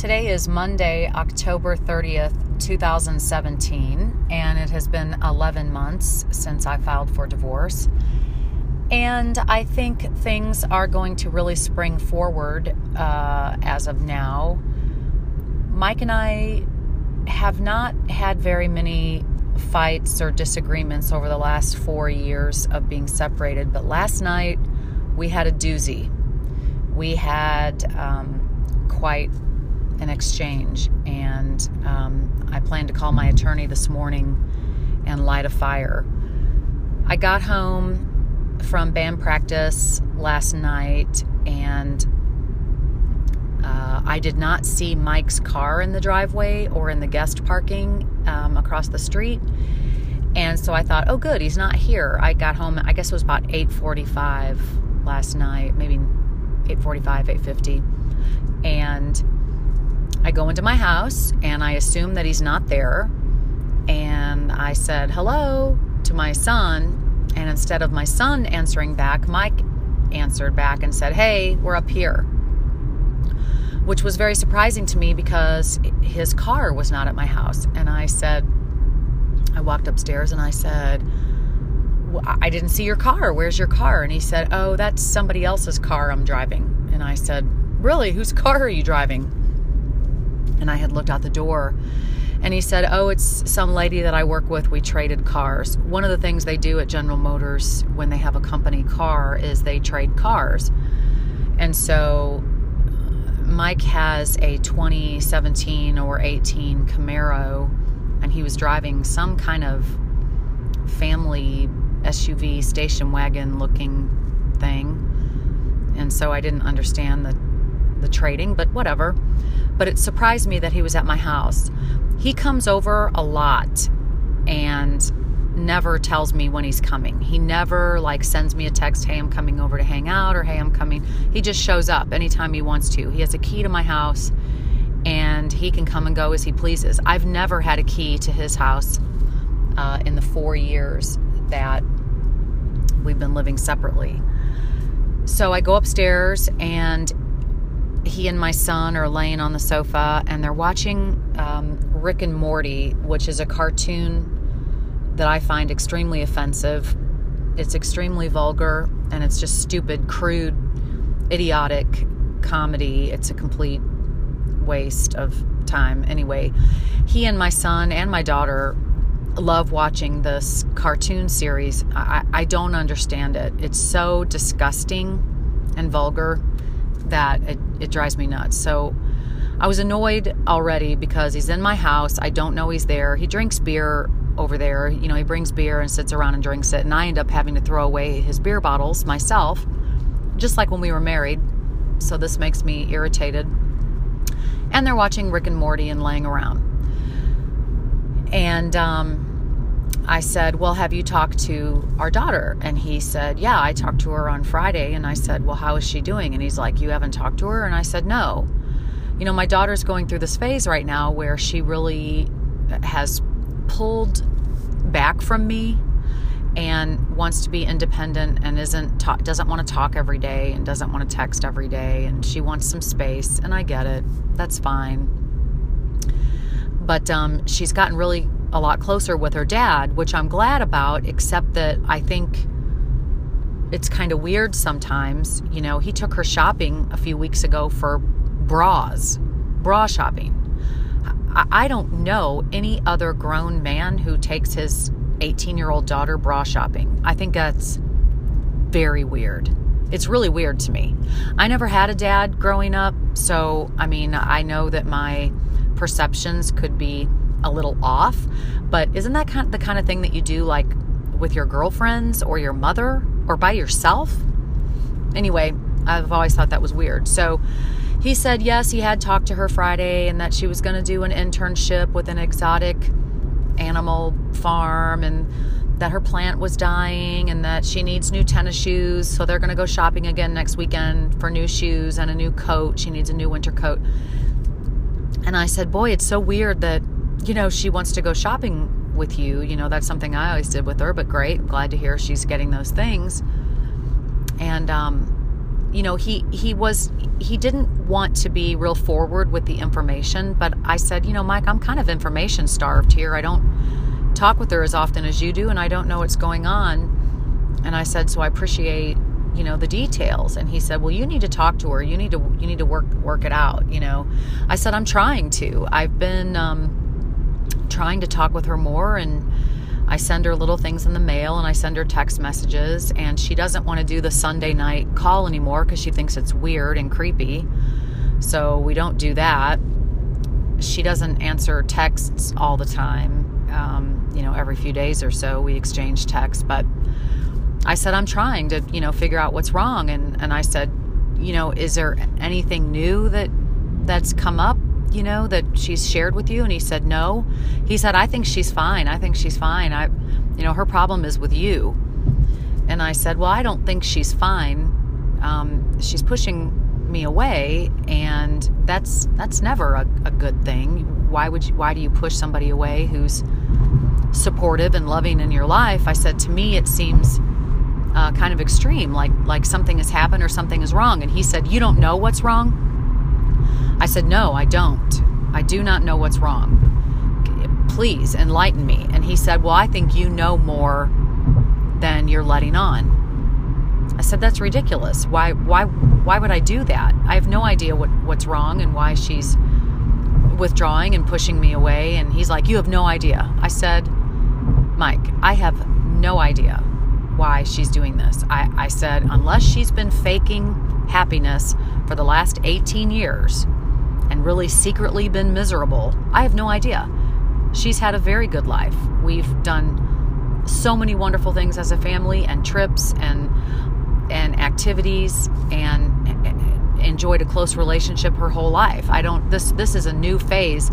Today is Monday, October 30th, 2017, and it has been 11 months since I filed for divorce. And I think things are going to really spring forward uh, as of now. Mike and I have not had very many fights or disagreements over the last four years of being separated, but last night we had a doozy. We had um, quite an exchange. And um, I plan to call my attorney this morning and light a fire. I got home from band practice last night and uh, I did not see Mike's car in the driveway or in the guest parking um, across the street. And so I thought, oh, good, he's not here. I got home, I guess it was about 8:45 last night, maybe 8:45, 8:50, and I go into my house and I assume that he's not there. And I said hello to my son. And instead of my son answering back, Mike answered back and said, Hey, we're up here. Which was very surprising to me because his car was not at my house. And I said, I walked upstairs and I said, I didn't see your car. Where's your car? And he said, Oh, that's somebody else's car I'm driving. And I said, Really? Whose car are you driving? And I had looked out the door. And he said, Oh, it's some lady that I work with. We traded cars. One of the things they do at General Motors when they have a company car is they trade cars. And so uh, Mike has a 2017 or 18 Camaro, and he was driving some kind of family SUV station wagon looking thing. And so I didn't understand the, the trading, but whatever but it surprised me that he was at my house. He comes over a lot and never tells me when he's coming. He never like sends me a text, "Hey, I'm coming over to hang out," or "Hey, I'm coming." He just shows up anytime he wants to. He has a key to my house and he can come and go as he pleases. I've never had a key to his house uh, in the four years that we've been living separately. So I go upstairs and he and my son are laying on the sofa and they're watching um, Rick and Morty, which is a cartoon that I find extremely offensive. It's extremely vulgar and it's just stupid, crude, idiotic comedy. It's a complete waste of time. Anyway, he and my son and my daughter love watching this cartoon series. I, I don't understand it. It's so disgusting and vulgar that it, it drives me nuts. So I was annoyed already because he's in my house. I don't know he's there. He drinks beer over there. You know, he brings beer and sits around and drinks it. And I end up having to throw away his beer bottles myself, just like when we were married. So this makes me irritated. And they're watching Rick and Morty and laying around. And um, I said, Well, have you talked to our daughter? And he said, Yeah, I talked to her on Friday. And I said, Well, how is she doing? And he's like, You haven't talked to her? And I said, No. You know, my daughter's going through this phase right now where she really has pulled back from me and wants to be independent and isn't doesn't want to talk every day and doesn't want to text every day and she wants some space and I get it. That's fine. But um, she's gotten really a lot closer with her dad, which I'm glad about, except that I think it's kind of weird sometimes. You know, he took her shopping a few weeks ago for bras, bra shopping. I don't know any other grown man who takes his 18 year old daughter bra shopping. I think that's very weird. It's really weird to me. I never had a dad growing up, so I mean, I know that my perceptions could be a little off. But isn't that kind of the kind of thing that you do like with your girlfriends or your mother or by yourself? Anyway, I've always thought that was weird. So he said yes, he had talked to her Friday and that she was going to do an internship with an exotic animal farm and that her plant was dying and that she needs new tennis shoes. So they're going to go shopping again next weekend for new shoes and a new coat. She needs a new winter coat. And I said, Boy, it's so weird that you know, she wants to go shopping with you. You know, that's something I always did with her, but great. glad to hear she's getting those things. And um, you know, he he was he didn't want to be real forward with the information, but I said, you know, Mike, I'm kind of information starved here. I don't talk with her as often as you do, and I don't know what's going on. And I said, so I appreciate you know the details and he said well you need to talk to her you need to you need to work work it out you know i said i'm trying to i've been um, trying to talk with her more and I send her little things in the mail and I send her text messages, and she doesn't want to do the Sunday night call anymore because she thinks it's weird and creepy. So we don't do that. She doesn't answer texts all the time. Um, you know, every few days or so we exchange texts. But I said, I'm trying to, you know, figure out what's wrong. And, and I said, you know, is there anything new that that's come up you know, that she's shared with you? And he said, No. He said, I think she's fine. I think she's fine. I, you know, her problem is with you. And I said, Well, I don't think she's fine. Um, she's pushing me away, and that's that's never a, a good thing. Why would you, why do you push somebody away who's supportive and loving in your life? I said, to me, it seems uh, kind of extreme, like like something has happened or something is wrong. And he said, You don't know what's wrong. I said, No, I don't. I do not know what's wrong. Please enlighten me. And he said, Well, I think you know more than you're letting on. I said, That's ridiculous. Why why why would I do that? I have no idea what, what's wrong and why she's withdrawing and pushing me away. And he's like, You have no idea. I said, Mike, I have no idea why she's doing this. I, I said, unless she's been faking happiness for the last 18 years, and really secretly been miserable, I have no idea. She's had a very good life. We've done so many wonderful things as a family and trips and and activities and eh, enjoyed a close relationship her whole life. I don't this this is a new phase.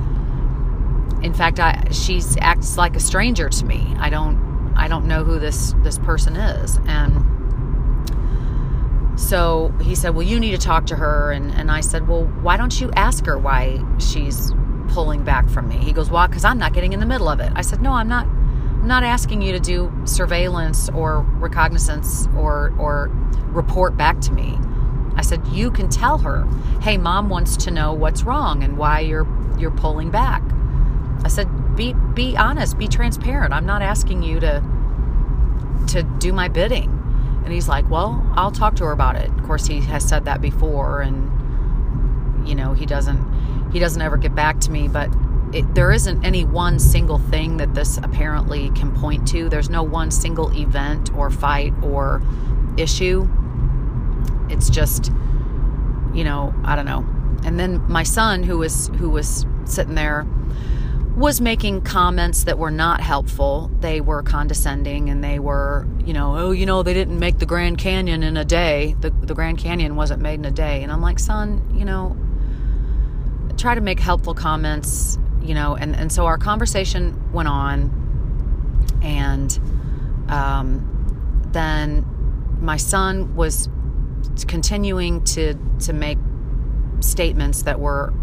In fact, I she's acts like a stranger to me. I don't I don't know who this this person is and so he said, Well, you need to talk to her. And, and I said, Well, why don't you ask her why she's pulling back from me? He goes, Why? Because I'm not getting in the middle of it. I said, No, I'm not. I'm not asking you to do surveillance or recognizance or or report back to me. I said, you can tell her, hey, mom wants to know what's wrong and why you're you're pulling back. I said, be be honest, be transparent. I'm not asking you to to do my bidding. And he's like, Well, I'll talk to her about it. Of course, he has said that before, and, you know, he doesn't. He doesn't ever get back to me, but it, there isn't any one single thing that this apparently can point to. There's no one single event or fight or issue. It's just, you know, I don't know. And then my son, who was who was sitting there was making comments that were not helpful. They were condescending and they were, you know, oh, you know, they didn't make the Grand Canyon in a day. The, the Grand Canyon wasn't made in a day. And I'm like, son, you know, try to make helpful comments, you know. And, and so our conversation went on. And um, then my son was continuing to, to make statements that were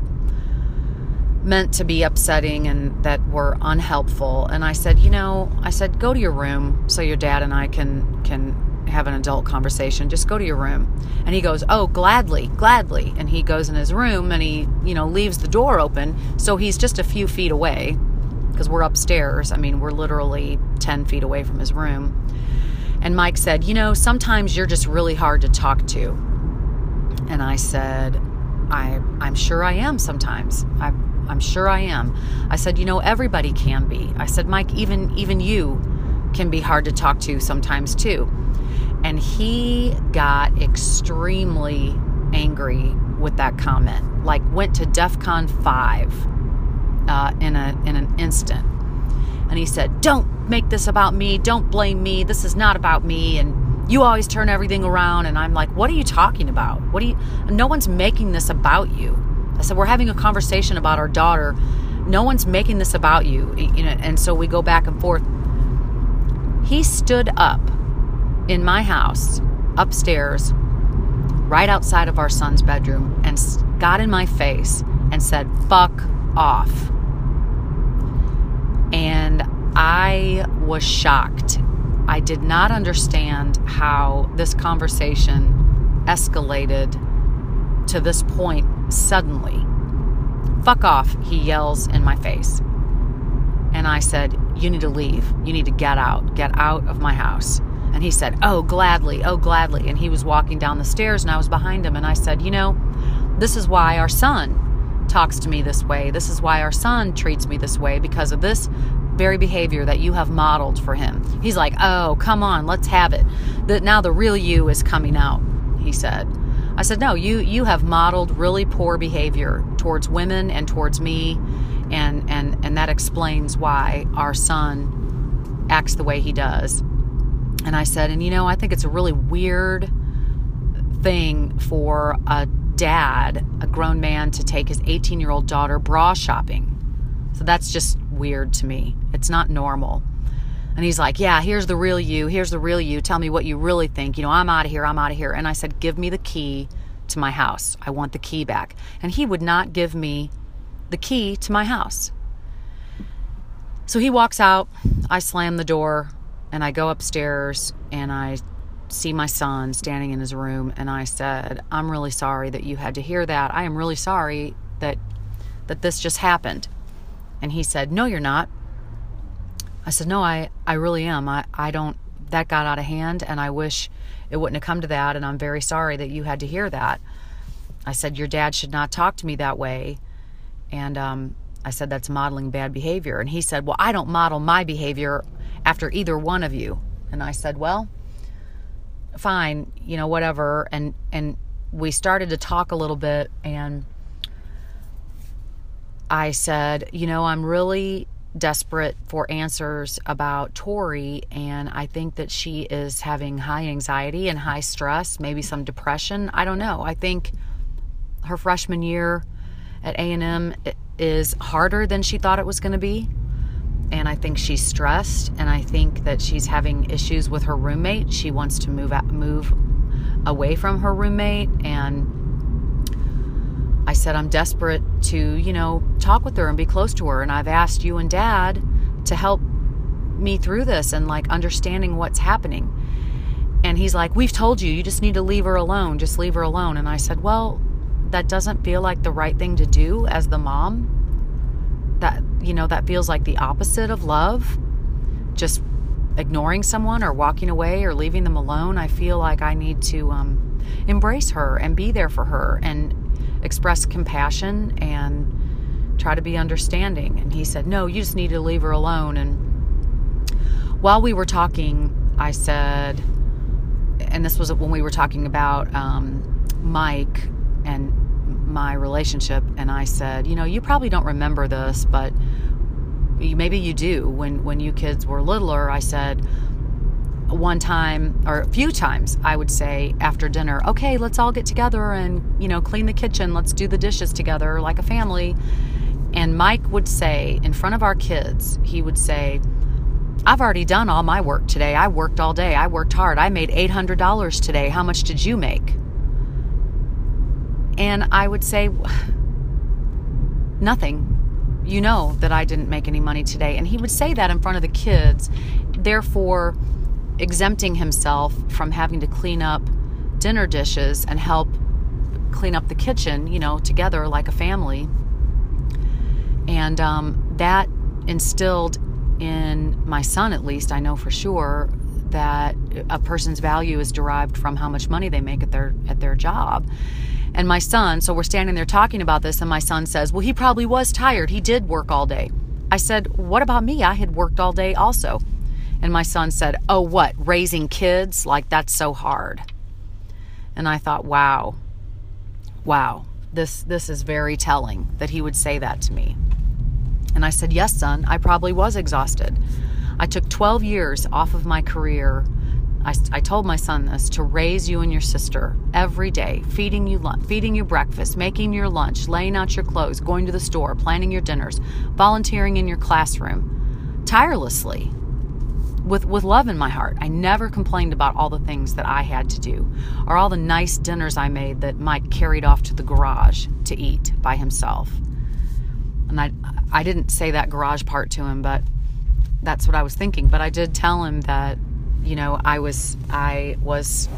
meant to be upsetting and that were unhelpful. And i said you know i said go to your room so your dad and i can can have an adult conversation. Just go to your room. And he goes oh gladly gladly. And he goes in his room and he you know leaves the door open. So he's just a few feet away because we're upstairs. I mean we're literally 10 feet away from his room. And mike said you know sometimes you're just really hard to talk to. And i said i i'm sure i am sometimes. I I'm sure I am. I said, you know, everybody can be. I said, Mike, even even you can be hard to talk to sometimes too. And he got extremely angry with that comment. Like went to DEFCON five uh, in a in an instant. And he said, "Don't make this about me. Don't blame me. This is not about me." And you always turn everything around. And I'm like, "What are you talking about? What are you? No one's making this about you." I said, We're having a conversation about our daughter. No one's making this about you. you know, and so we go back and forth. He stood up in my house, upstairs, right outside of our son's bedroom, and got in my face and said, Fuck off. And I was shocked. I did not understand how this conversation escalated to this point suddenly. Fuck off, he yells in my face. And I said, You need to leave. You need to get out. Get out of my house. And he said, Oh, gladly. Oh, gladly. And he was walking down the stairs and I was behind him. And I said, You know, this is why our son talks to me this way. This is why our son treats me this way because of this very behavior that you have modeled for him. He's like, Oh, come on, let's have it. That now the real you is coming out, he said. I said, No, you you have modeled really poor behavior towards women and towards me and and and that explains why our son acts the way he does. And I said, and you know, I think it's a really weird thing for a dad, a grown man, to take his 18 year old daughter bra shopping. So that's just weird to me. It's not normal. And he's like, Yeah, here's the real you. Here's the real you. Tell me what you really think. You know, I'm out of here. I'm out of here. And I said, Give me the key to my house. I want the key back. And he would not give me the key to my house. So he walks out. I slam the door and I go upstairs and I see my son standing in his room and I said, "I'm really sorry that you had to hear that. I am really sorry that that this just happened." And he said, "No, you're not." I said, "No, I I really am. I I don't that got out of hand and I wish it wouldn't have come to that and I'm very sorry that you had to hear that." I said, "Your dad should not talk to me that way." And um, I said, That's modeling bad behavior. And he said, Well, I don't model my behavior after either one of you. And I said, Well, fine, you know, whatever. And, and we started to talk a little bit. And I said, You know, I'm really desperate for answers about Tori, and I think that she is having high anxiety and high stress, maybe some depression. I don't know. I think her freshman year at A&M is harder than she thought it was going to be. And I think she's stressed and I think that she's having issues with her roommate. She wants to move out, move away from her roommate and I said I'm desperate to, you know, talk with her and be close to her and I've asked you and dad to help me through this and like understanding what's happening. And he's like, "We've told you, you just need to leave her alone. Just leave her alone." And I said, "Well, that doesn't feel like the right thing to do as the mom. That, you know, that feels like the opposite of love. Just ignoring someone or walking away or leaving them alone. I feel like I need to um, embrace her and be there for her and express compassion and try to be understanding. And he said, No, you just need to leave her alone. And while we were talking, I said, and this was when we were talking about um, Mike and my relationship and I said, you know, you probably don't remember this, but maybe you do. When when you kids were littler, I said one time or a few times I would say after dinner, "Okay, let's all get together and, you know, clean the kitchen. Let's do the dishes together like a family." And Mike would say in front of our kids, he would say, I've already done all my work today. I worked all day. I worked hard. I made $800 today. How much did you make? And I would say, nothing. You know that I didn't make any money today. And he would say that in front of the kids, therefore exempting himself from having to clean up dinner dishes and help clean up the kitchen, you know, together like a family. And um, that instilled in my son, at least, I know for sure, that a person's value is derived from how much money they make at their at their job. And my son, so we're standing there talking about this, and my son says, Well, he probably was tired. He did work all day. I said, What about me? I had worked all day also. And my son said, Oh, what? Raising kids? Like, that's so hard. And I thought, Wow, wow, this, this is very telling that he would say that to me. And I said, Yes, son, I probably was exhausted. I took 12 years off of my career I, I told my son this to raise you and your sister every day, feeding you lunch, feeding you breakfast, making your lunch, laying out your clothes, going to the store, planning your dinners, volunteering in your classroom, tirelessly, with with love in my heart. I never complained about all the things that I had to do, or all the nice dinners I made that Mike carried off to the garage to eat by himself. And I I didn't say that garage part to him, but that's what I was thinking. But I did tell him that you know, I was I was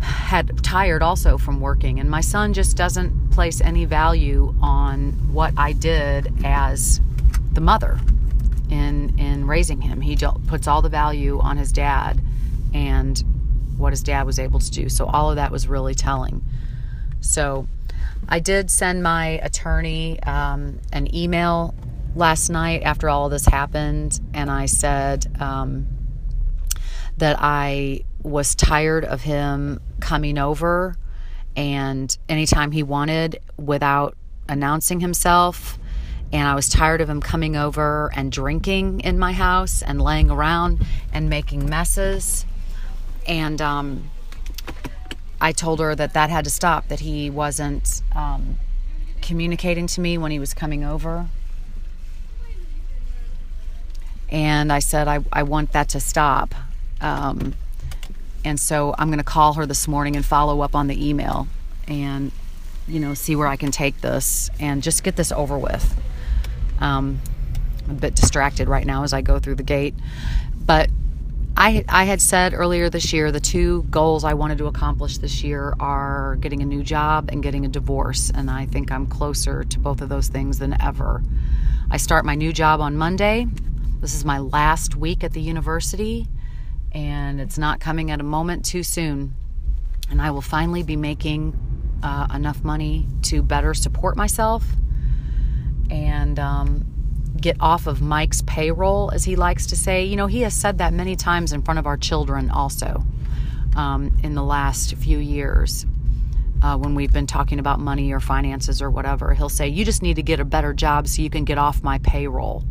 had tired also from working and my son just doesn't place any value on what I did as the mother in in raising him. He puts all the value on his dad and what his dad was able to do. So all of that was really telling. So I did send my attorney um, an email last night after all of this happened, and I said um, that I was tired of him coming over and anytime he wanted without announcing himself. And I was tired of him coming over and drinking in my house and laying around and making messes. And um, I told her that that had to stop, that he wasn't um, communicating to me when he was coming over. And I said, I, I want that to stop. Um, and so I'm going to call her this morning and follow up on the email and, you know, see where I can take this and just get this over with. Um, I'm a bit distracted right now as I go through the gate. But I, I had said earlier this year the two goals I wanted to accomplish this year are getting a new job and getting a divorce. And I think I'm closer to both of those things than ever. I start my new job on Monday. This is my last week at the university and it's not coming at a moment too soon. And I will finally be making uh, enough money to better support myself and um, get off of Mike's payroll, as he likes to say. You know, he has said that many times in front of our children also um, in the last few years. Uh, when we've been talking about money or finances or whatever, he'll say, You just need to get a better job so you can get off my payroll.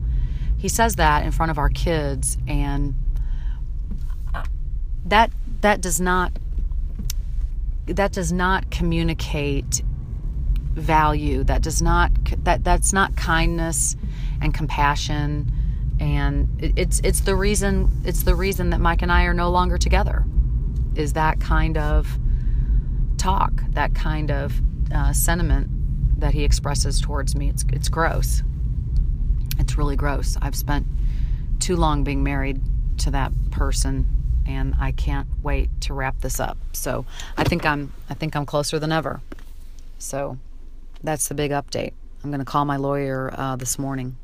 He says that in front of our kids, and that that does not that does not communicate value that does not that that's not kindness and compassion and it's it's the reason it's the reason that Mike and I are no longer together is that kind of talk that kind of uh, sentiment that he expresses towards me it's it's gross it's really gross I've spent too long being married to that person and I can't wait to wrap this up. So I think I'm I think I'm closer than ever. So that's the big update. I'm going to call my lawyer uh, this morning.